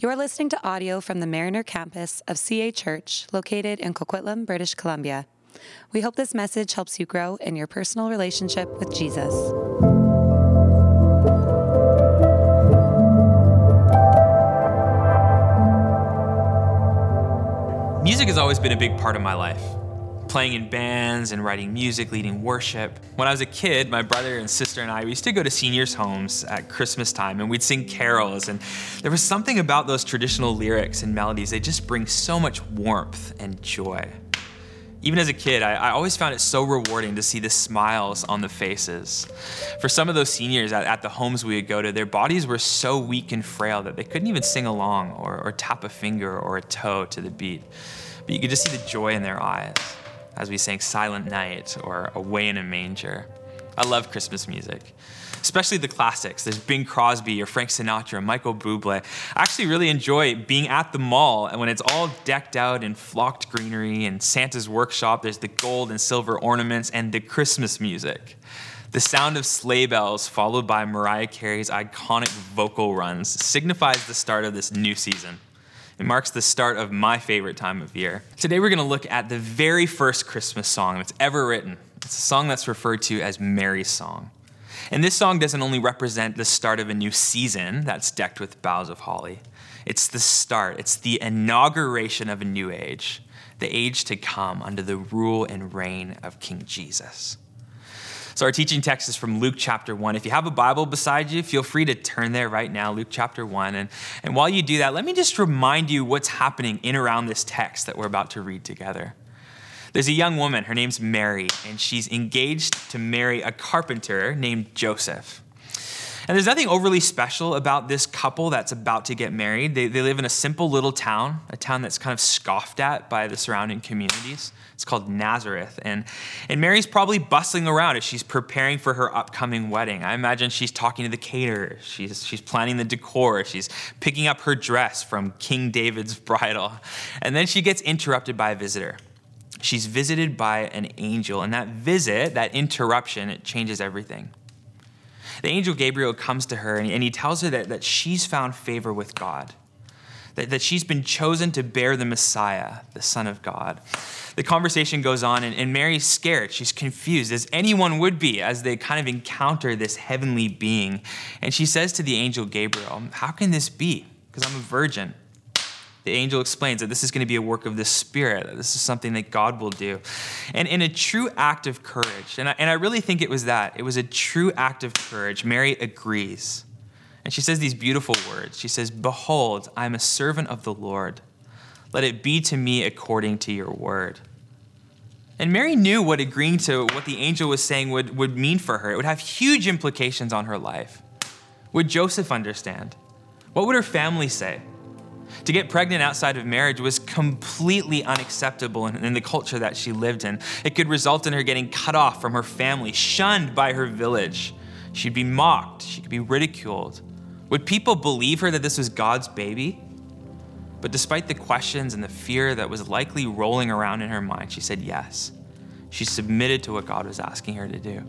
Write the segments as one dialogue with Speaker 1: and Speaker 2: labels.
Speaker 1: You're listening to audio from the Mariner campus of CA Church, located in Coquitlam, British Columbia. We hope this message helps you grow in your personal relationship with Jesus.
Speaker 2: Music has always been a big part of my life. Playing in bands and writing music, leading worship. When I was a kid, my brother and sister and I we used to go to seniors' homes at Christmas time and we'd sing carols. And there was something about those traditional lyrics and melodies, they just bring so much warmth and joy. Even as a kid, I, I, always found it so rewarding to see the smiles on the faces. For some of those seniors at, at, the homes we would go to, their bodies were so weak and frail that they couldn't even sing along or, or tap a finger or a toe to the beat. But you could just see the joy in their eyes as we sang Silent Night or Away in a Manger. I love Christmas music especially the classics. There's Bing Crosby or Frank Sinatra, Michael Bublé. I actually really enjoy being at the mall and when it's all decked out in flocked greenery and Santa's workshop, there's the gold and silver ornaments and the Christmas music. The sound of sleigh bells, followed by Mariah Carey's iconic vocal runs, signifies the start of this new season. It marks the start of my favorite time of year. Today, we're going to look at the very first Christmas song that's ever written. It's a song that's referred to as Mary's Song. And this song doesn't only represent the start of a new season that's decked with boughs of holly, it's the start, it's the inauguration of a new age, the age to come under the rule and reign of King Jesus. So, our teaching text is from Luke chapter 1. If you have a Bible beside you, feel free to turn there right now, Luke chapter 1. And, and while you do that, let me just remind you what's happening in around this text that we're about to read together. There's a young woman, her name's Mary, and she's engaged to marry a carpenter named Joseph. And there's nothing overly special about this couple that's about to get married. They, they live in a simple little town, a town that's kind of scoffed at by the surrounding communities. It's called Nazareth. And, and Mary's probably bustling around as she's preparing for her upcoming wedding. I imagine she's talking to the caterer, she's, she's planning the decor, she's picking up her dress from King David's bridal. And then she gets interrupted by a visitor she's visited by an angel, and that visit, that interruption, it changes everything. The angel Gabriel comes to her and he tells her that, that she's found favor with God, that, that she's been chosen to bear the Messiah, the Son of God. The conversation goes on, and, and Mary's scared. She's confused, as anyone would be, as they kind of encounter this heavenly being. And she says to the angel Gabriel, How can this be? Because I'm a virgin the angel explains that this is going to be a work of the Spirit, that this is something that God will do. And in a true act of courage, and I, and I really think it was that, it was a true act of courage, Mary agrees. And she says these beautiful words. She says, Behold, I am a servant of the Lord. Let it be to me according to your word. And Mary knew what agreeing to what the angel was saying would, would mean for her. It would have huge implications on her life. Would Joseph understand? What would her family say? To get pregnant outside of marriage was completely unacceptable in, in, the culture that she lived in. It could result in her getting cut off from her family, shunned by her village. She'd be mocked, she could be ridiculed. Would people believe her that this was God's baby? But despite the questions and the fear that was likely rolling around in her mind, she said yes. She submitted to what God was asking her to do.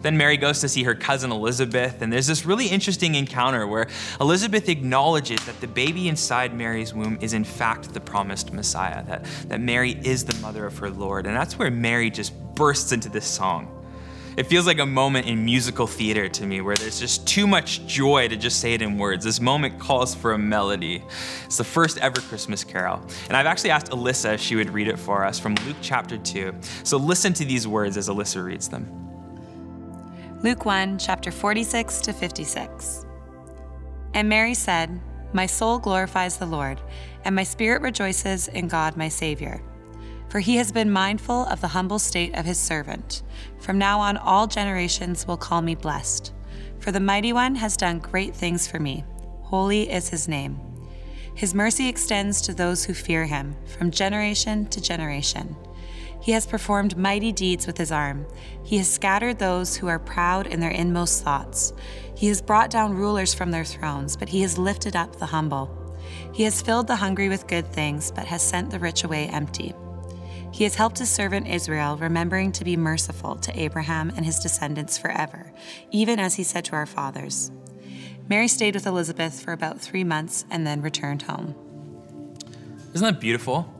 Speaker 2: Then Mary goes to see her cousin Elizabeth, and there's this really interesting encounter where Elizabeth acknowledges that the baby inside Mary's womb is, in fact, the promised Messiah, that, that Mary is the mother of her Lord. And that's where Mary just bursts into this song. It feels like a moment in musical theater to me where there's just too much joy to just say it in words. This moment calls for a melody. It's the first ever Christmas carol. And I've actually asked Alyssa if she would read it for us from Luke chapter 2. So listen to these words as Alyssa reads them.
Speaker 1: Luke 1, chapter 46 to 56. And Mary said, My soul glorifies the Lord, and my spirit rejoices in God my Savior. For he has been mindful of the humble state of his servant. From now on, all generations will call me blessed. For the Mighty One has done great things for me. Holy is his name. His mercy extends to those who fear him, from generation to generation. He has performed mighty deeds with his arm. He has scattered those who are proud in their inmost thoughts. He has brought down rulers from their thrones, but he has lifted up the humble. He has filled the hungry with good things, but has sent the rich away empty. He has helped his servant Israel, remembering to be merciful to Abraham and his descendants forever, even as he said to our fathers. Mary stayed with Elizabeth for about three months and then returned home.
Speaker 2: Isn't that beautiful?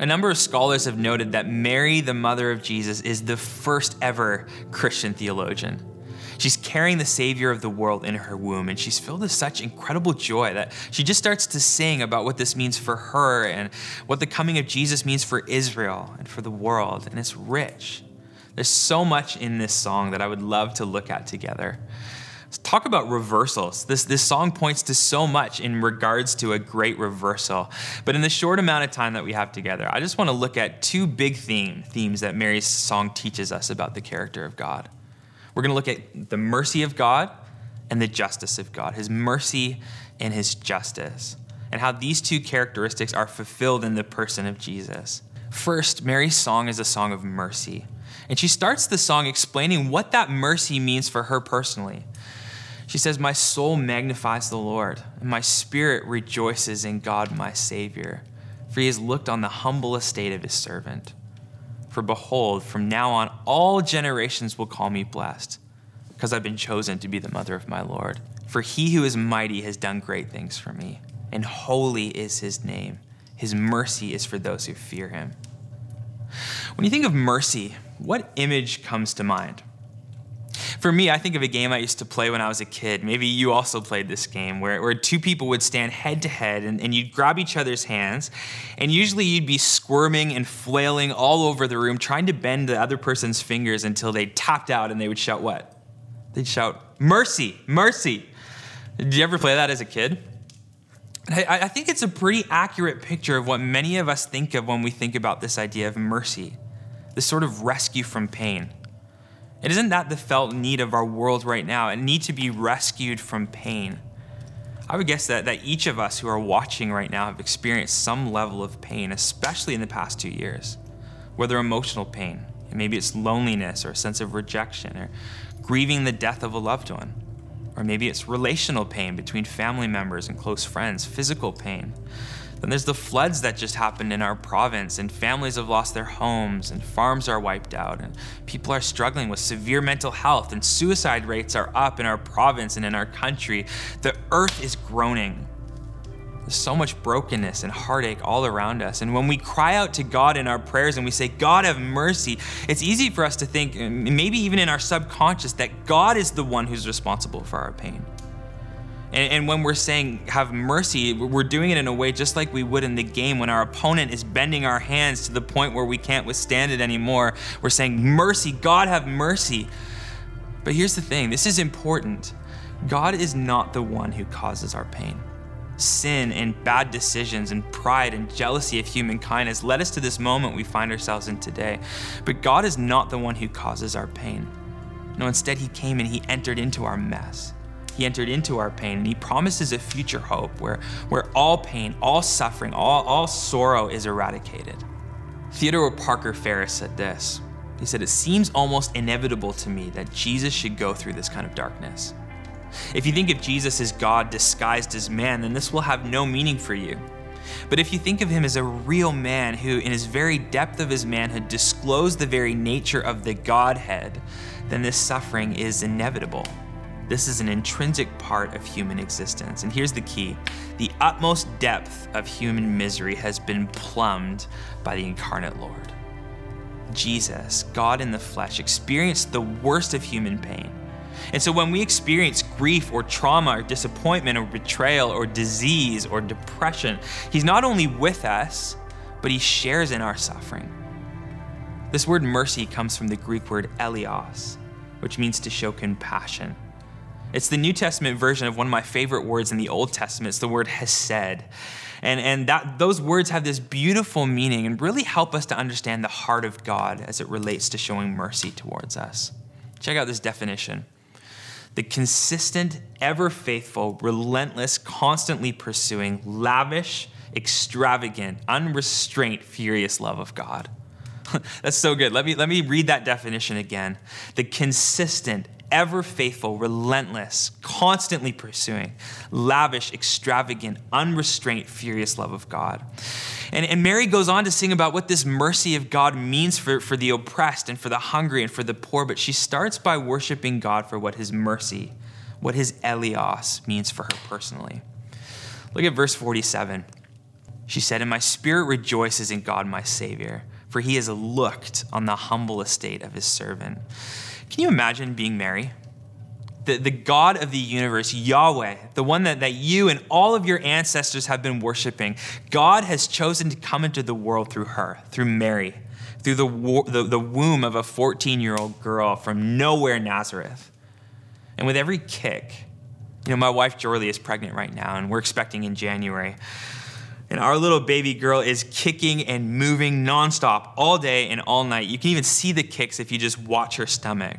Speaker 2: A number of scholars have noted that Mary, the mother of Jesus, is the first ever Christian theologian. She's carrying the Savior of the world in her womb, and she's filled with such incredible joy that she just starts to sing about what this means for her and what the coming of Jesus means for Israel and for the world. And it's rich. There's so much in this song that I would love to look at together. Talk about reversals. This, this song points to so much in regards to a great reversal. But in the short amount of time that we have together, I just want to look at two big theme, themes that Mary's song teaches us about the character of God. We're going to look at the mercy of God and the justice of God, his mercy and his justice, and how these two characteristics are fulfilled in the person of Jesus. First, Mary's song is a song of mercy. And she starts the song explaining what that mercy means for her personally. She says, My soul magnifies the Lord, and my spirit rejoices in God my Savior, for he has looked on the humble estate of his servant. For behold, from now on, all generations will call me blessed, because I've been chosen to be the mother of my Lord. For he who is mighty has done great things for me, and holy is his name. His mercy is for those who fear him. When you think of mercy, what image comes to mind? For me, I think of a game I used to play when I was a kid. Maybe you also played this game where, where two people would stand head to head and, and you'd grab each other's hands, and usually you'd be squirming and flailing all over the room, trying to bend the other person's fingers until they tapped out and they would shout, What? They'd shout, Mercy, mercy. Did you ever play that as a kid? I, I think it's a pretty accurate picture of what many of us think of when we think about this idea of mercy this sort of rescue from pain. And isn't that the felt need of our world right now? A need to be rescued from pain. I would guess that, that each of us who are watching right now have experienced some level of pain, especially in the past two years. Whether emotional pain, maybe it's loneliness or a sense of rejection, or grieving the death of a loved one. Or maybe it's relational pain between family members and close friends, physical pain. Then there's the floods that just happened in our province, and families have lost their homes, and farms are wiped out, and people are struggling with severe mental health, and suicide rates are up in our province and in our country. The earth is groaning. There's so much brokenness and heartache all around us. And when we cry out to God in our prayers and we say, God, have mercy, it's easy for us to think, maybe even in our subconscious, that God is the one who's responsible for our pain. And, and, when we're saying have mercy, we're doing it in a way just like we would in the game when our opponent is bending our hands to the point where we can't withstand it anymore. We're saying, Mercy, God have mercy. But here's the thing this is important God is not the one who causes our pain. Sin and bad decisions and pride and jealousy of humankind has led us to this moment we find ourselves in today. But God is not the one who causes our pain. No, instead, He came and He entered into our mess. He entered into our pain and he promises a future hope where, where all pain, all suffering, all, all sorrow is eradicated. Theodore Parker Ferris said this. He said, It seems almost inevitable to me that Jesus should go through this kind of darkness. If you think of Jesus as God disguised as man, then this will have no meaning for you. But if you think of him as a real man who, in his very depth of his manhood, disclosed the very nature of the Godhead, then this suffering is inevitable. This is an intrinsic part of human existence. And here's the key the utmost depth of human misery has been plumbed by the incarnate Lord. Jesus, God in the flesh, experienced the worst of human pain. And so when we experience grief or trauma or disappointment or betrayal or disease or depression, He's not only with us, but He shares in our suffering. This word mercy comes from the Greek word eleos, which means to show compassion. It's the New Testament version of one of my favorite words in the Old Testament. It's the word hesed. And, and that, those words have this beautiful meaning and really help us to understand the heart of God as it relates to showing mercy towards us. Check out this definition the consistent, ever faithful, relentless, constantly pursuing, lavish, extravagant, unrestrained, furious love of God. That's so good. Let me, let me read that definition again. The consistent, ever faithful, relentless, constantly pursuing, lavish, extravagant, unrestrained, furious love of God. And, and Mary goes on to sing about what this mercy of God means for, for the oppressed and for the hungry and for the poor, but she starts by worshiping God for what his mercy, what his Eleos means for her personally. Look at verse 47. She said, And my spirit rejoices in God my Savior, for he has looked on the humble estate of his servant. Can you imagine being Mary? The, the God of the universe, Yahweh, the one that, that you and all of your ancestors have been worshiping, God has chosen to come into the world through her, through Mary, through the, the, the womb of a 14 year old girl from nowhere, Nazareth. And with every kick, you know, my wife Jorley is pregnant right now, and we're expecting in January. And our little baby girl is kicking and moving nonstop all day and all night. You can even see the kicks if you just watch her stomach.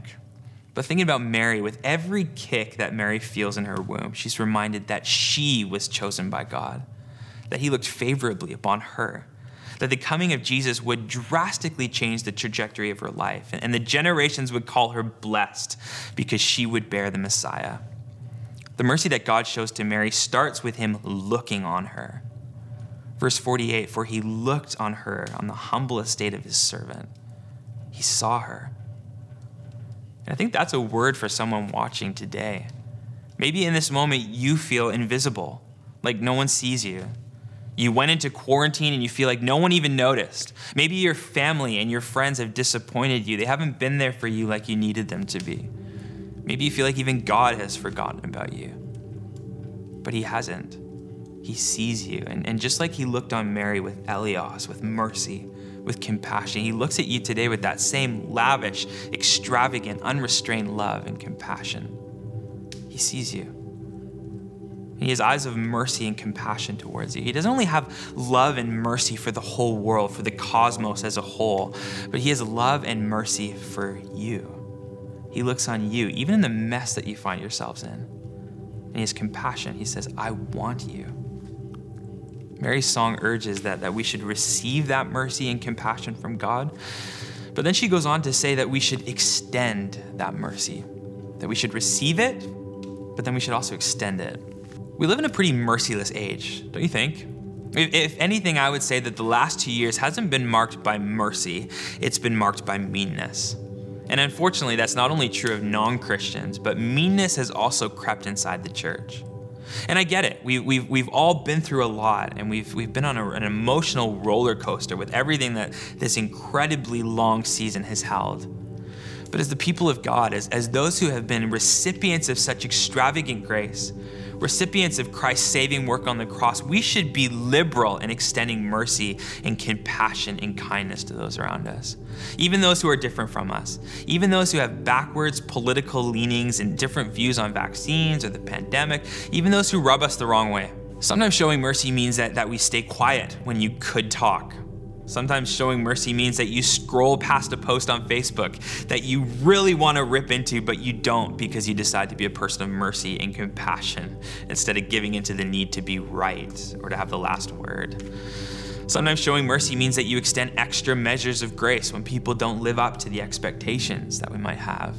Speaker 2: But thinking about Mary, with every kick that Mary feels in her womb, she's reminded that she was chosen by God, that He looked favorably upon her, that the coming of Jesus would drastically change the trajectory of her life, and the generations would call her blessed because she would bear the Messiah. The mercy that God shows to Mary starts with Him looking on her. Verse 48 For he looked on her on the humble estate of his servant. He saw her. And I think that's a word for someone watching today. Maybe in this moment you feel invisible, like no one sees you. You went into quarantine and you feel like no one even noticed. Maybe your family and your friends have disappointed you. They haven't been there for you like you needed them to be. Maybe you feel like even God has forgotten about you. But He hasn't. He sees you. And, and just like he looked on Mary with Eleos, with mercy, with compassion, he looks at you today with that same lavish, extravagant, unrestrained love and compassion. He sees you. he has eyes of mercy and compassion towards you. He doesn't only have love and mercy for the whole world, for the cosmos as a whole, but he has love and mercy for you. He looks on you, even in the mess that you find yourselves in. And he has compassion. He says, I want you. Mary's song urges that, that we should receive that mercy and compassion from God. But then she goes on to say that we should extend that mercy, that we should receive it, but then we should also extend it. We live in a pretty merciless age, don't you think? If anything, I would say that the last two years hasn't been marked by mercy, it's been marked by meanness. And unfortunately, that's not only true of non Christians, but meanness has also crept inside the church. And I get it. We, we've, we've all been through a lot, and we've, we've been on a, an emotional roller coaster with everything that this incredibly long season has held. But as the people of God, as, as those who have been recipients of such extravagant grace, recipients of Christ's saving work on the cross, we should be liberal in extending mercy and compassion and kindness to those around us. Even those who are different from us, even those who have backwards political leanings and different views on vaccines or the pandemic, even those who rub us the wrong way. Sometimes showing mercy means that, that we stay quiet when you could talk Sometimes showing mercy means that you scroll past a post on Facebook that you really want to rip into, but you don't because you decide to be a person of mercy and compassion instead of giving into the need to be right or to have the last word. Sometimes showing mercy means that you extend extra measures of grace when people don't live up to the expectations that we might have.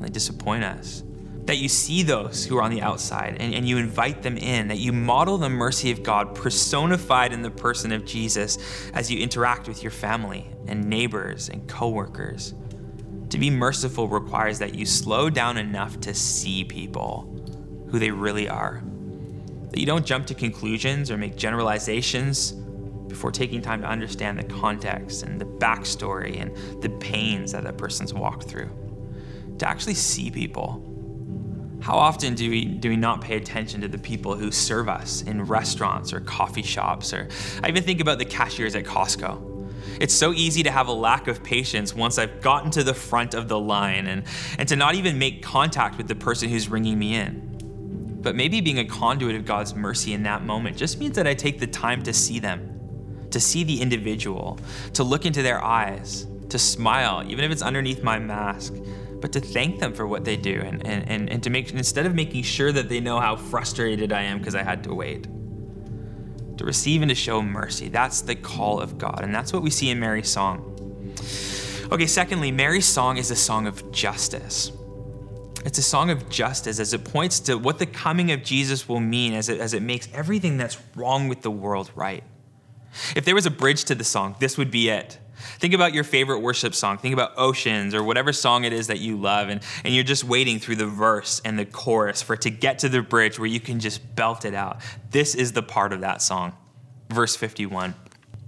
Speaker 2: They disappoint us that you see those who are on the outside and, and you invite them in, that you model the mercy of God personified in the person of Jesus as you interact with your family and neighbors and coworkers. To be merciful requires that you slow down enough to see people who they really are. That you don't jump to conclusions or make generalizations before taking time to understand the context and the backstory and the pains that that person's walked through. To actually see people how often do we, do we not pay attention to the people who serve us in restaurants or coffee shops? Or I even think about the cashiers at Costco. It's so easy to have a lack of patience once I've gotten to the front of the line and, and to not even make contact with the person who's ringing me in. But maybe being a conduit of God's mercy in that moment just means that I take the time to see them, to see the individual, to look into their eyes, to smile, even if it's underneath my mask, but to thank them for what they do and, and, and, and to make instead of making sure that they know how frustrated I am because I had to wait. To receive and to show mercy. That's the call of God. And that's what we see in Mary's song. Okay, secondly, Mary's song is a song of justice. It's a song of justice as it points to what the coming of Jesus will mean as it, as it makes everything that's wrong with the world right. If there was a bridge to the song, this would be it. Think about your favorite worship song. Think about Oceans or whatever song it is that you love, and, and you're just waiting through the verse and the chorus for it to get to the bridge where you can just belt it out. This is the part of that song. Verse 51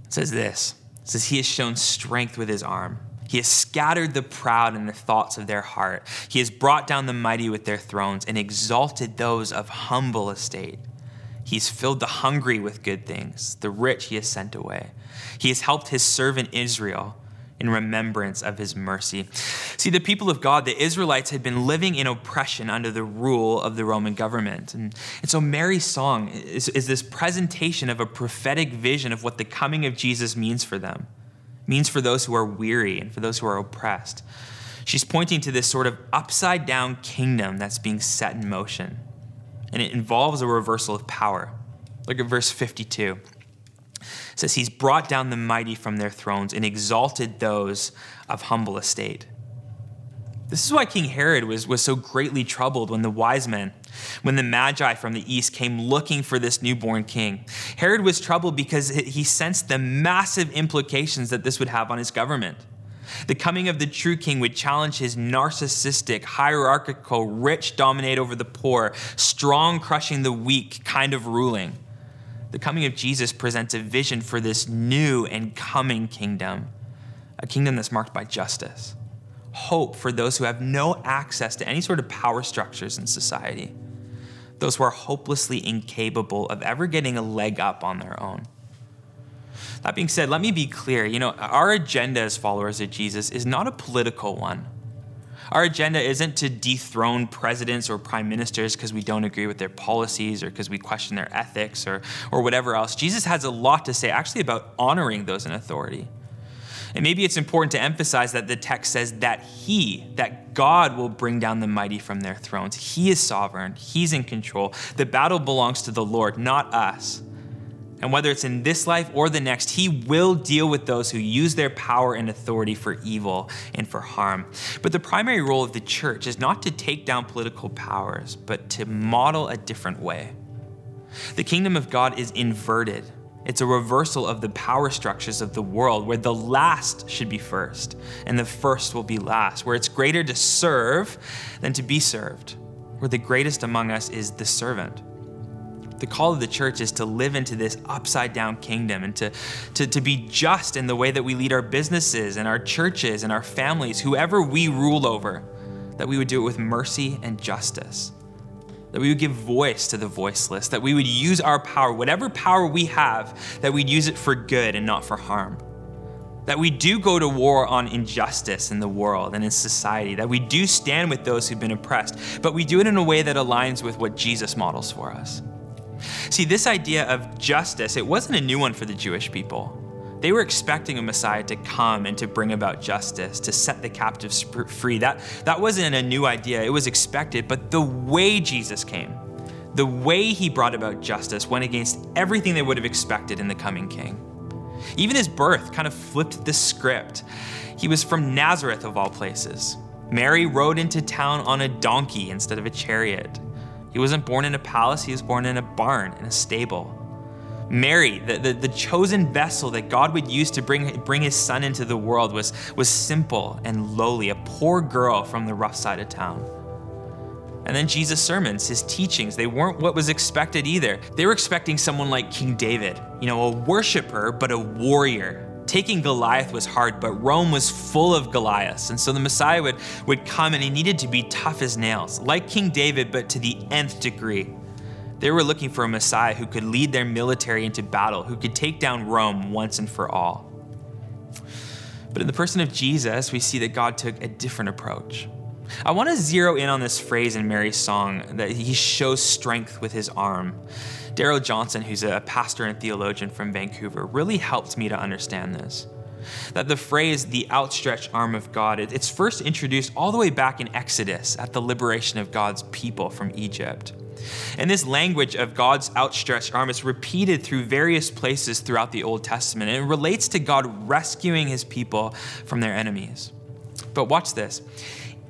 Speaker 2: it says this it says, He has shown strength with his arm. He has scattered the proud in the thoughts of their heart. He has brought down the mighty with their thrones and exalted those of humble estate. He's filled the hungry with good things, the rich he has sent away. He has helped his servant Israel in remembrance of his mercy. See, the people of God, the Israelites, had been living in oppression under the rule of the Roman government. And, and so Mary's song is, is this presentation of a prophetic vision of what the coming of Jesus means for them, means for those who are weary and for those who are oppressed. She's pointing to this sort of upside down kingdom that's being set in motion. And it involves a reversal of power. Look at verse 52 says he's brought down the mighty from their thrones and exalted those of humble estate. This is why King Herod was, was so greatly troubled when the wise men, when the magi from the east came looking for this newborn king. Herod was troubled because he sensed the massive implications that this would have on his government. The coming of the true king would challenge his narcissistic, hierarchical, rich dominate over the poor, strong crushing the weak kind of ruling. The coming of Jesus presents a vision for this new and coming kingdom, a kingdom that's marked by justice, hope for those who have no access to any sort of power structures in society, those who are hopelessly incapable of ever getting a leg up on their own. That being said, let me be clear. You know, our agenda as followers of Jesus is not a political one. Our agenda isn't to dethrone presidents or prime ministers because we don't agree with their policies or because we question their ethics or, or whatever else. Jesus has a lot to say actually about honoring those in authority. And maybe it's important to emphasize that the text says that He, that God will bring down the mighty from their thrones. He is sovereign, He's in control. The battle belongs to the Lord, not us. And whether it's in this life or the next, he will deal with those who use their power and authority for evil and for harm. But the primary role of the church is not to take down political powers, but to model a different way. The kingdom of God is inverted. It's a reversal of the power structures of the world where the last should be first and the first will be last, where it's greater to serve than to be served, where the greatest among us is the servant the call of the church is to live into this upside down kingdom and to, to, to be just in the way that we lead our businesses and our churches and our families, whoever we rule over, that we would do it with mercy and justice. That we would give voice to the voiceless, that we would use our power, whatever power we have, that we'd use it for good and not for harm. That we do go to war on injustice in the world and in society, that we do stand with those who've been oppressed, but we do it in a way that aligns with what Jesus models for us. See, this idea of justice, it wasn't a new one for the Jewish people. They were expecting a Messiah to come and to bring about justice, to set the captives free. That, that wasn't a new idea, it was expected. But the way Jesus came, the way he brought about justice went against everything they would have expected in the coming king. Even his birth kind of flipped the script. He was from Nazareth, of all places. Mary rode into town on a donkey instead of a chariot. He wasn't born in a palace, he was born in a barn, in a stable. Mary, the, the, the, chosen vessel that God would use to bring, bring his son into the world, was, was simple and lowly, a poor girl from the rough side of town. And then Jesus' sermons, his teachings, they weren't what was expected either. They were expecting someone like King David, you know, a worshiper, but a warrior, taking Goliath was hard, but Rome was full of Goliaths. And so the Messiah would, would come and he needed to be tough as nails, like King David, but to the nth degree. They were looking for a Messiah who could lead their military into battle, who could take down Rome once and for all. But in the person of Jesus, we see that God took a different approach. I want to zero in on this phrase in Mary's song that he shows strength with his arm. Darrell Johnson, who's a pastor and theologian from Vancouver, really helped me to understand this. That the phrase, the outstretched arm of God, it's first introduced all the way back in Exodus at the liberation of God's people from Egypt. And this language of God's outstretched arm is repeated through various places throughout the Old Testament, and it relates to God rescuing his people from their enemies. But watch this.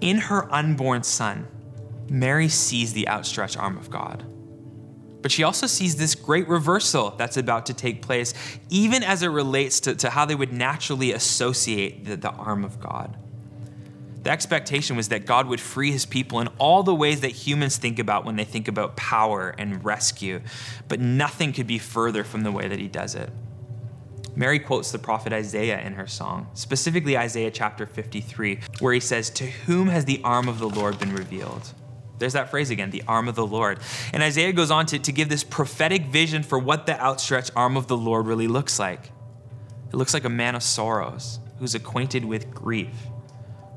Speaker 2: In her unborn son, Mary sees the outstretched arm of God. But she also sees this great reversal that's about to take place, even as it relates to, to how they would naturally associate the, the arm of God. The expectation was that God would free his people in all the ways that humans think about when they think about power and rescue, but nothing could be further from the way that he does it. Mary quotes the prophet Isaiah in her song, specifically Isaiah chapter 53, where he says, To whom has the arm of the Lord been revealed? There's that phrase again, the arm of the Lord. And Isaiah goes on to, to give this prophetic vision for what the outstretched arm of the Lord really looks like. It looks like a man of sorrows who's acquainted with grief,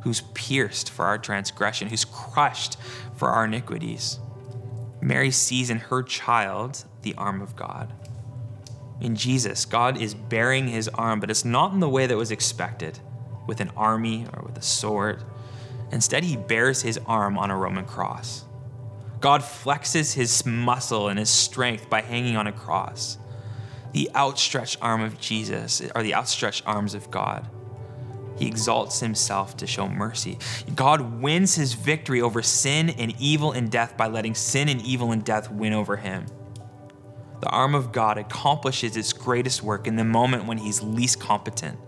Speaker 2: who's pierced for our transgression, who's crushed for our iniquities. Mary sees in her child the arm of God. In Jesus, God is bearing his arm, but it's not in the way that was expected with an army or with a sword. Instead, he bears his arm on a Roman cross. God flexes his muscle and his strength by hanging on a cross. The outstretched arm of Jesus are the outstretched arms of God. He exalts himself to show mercy. God wins his victory over sin and evil and death by letting sin and evil and death win over him. The arm of God accomplishes its greatest work in the moment when he's least competent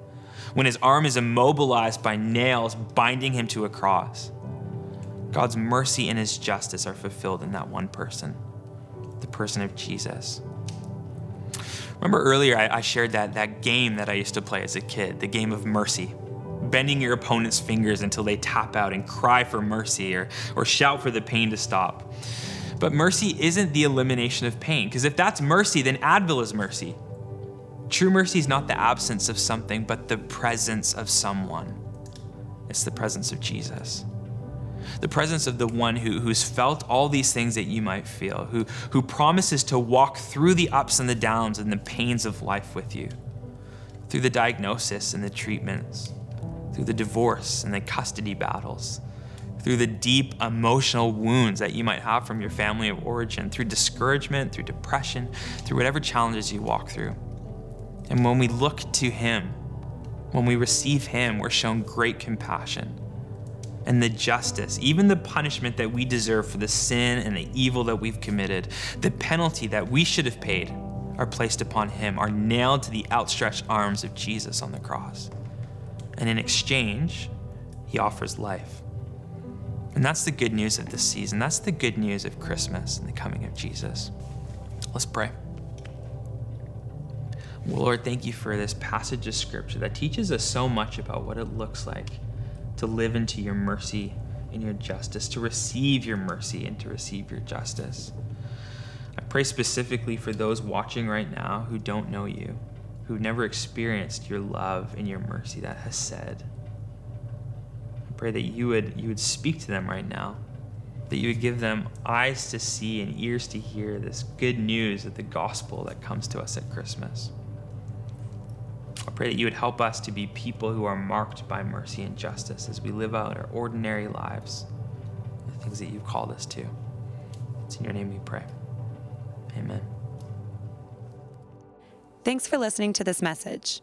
Speaker 2: when his arm is immobilized by nails binding him to a cross. God's mercy and his justice are fulfilled in that one person, the person of Jesus. Remember earlier, I, I, shared that, that game that I used to play as a kid, the game of mercy, bending your opponent's fingers until they tap out and cry for mercy or, or shout for the pain to stop. But mercy isn't the elimination of pain, because if that's mercy, then Advil is mercy. True mercy is not the absence of something, but the presence of someone. It's the presence of Jesus. The presence of the one who, who's felt all these things that you might feel, who, who promises to walk through the ups and the downs and the pains of life with you, through the diagnosis and the treatments, through the divorce and the custody battles, through the deep emotional wounds that you might have from your family of origin, through discouragement, through depression, through whatever challenges you walk through. And when we look to Him, when we receive Him, we're shown great compassion and the justice, even the punishment that we deserve for the sin and the evil that we've committed, the penalty that we should have paid, are placed upon Him, are nailed to the outstretched arms of Jesus on the cross. And in exchange, He offers life. And that's the good news of this season. That's the good news of Christmas and the coming of Jesus. Let's pray. Lord, thank you for this passage of scripture that teaches us so much about what it looks like to live into your mercy and your justice, to receive your mercy and to receive your justice. I pray specifically for those watching right now who don't know you, who've never experienced your love and your mercy that hesed. Pray that you would you would speak to them right now, that you would give them eyes to see and ears to hear this good news of the gospel that comes to us at Christmas. I pray that you would help us to be people who are marked by mercy and justice as we live out our ordinary lives, the things that you've called us to. It's in your name we pray. Amen.
Speaker 1: Thanks for listening to this message.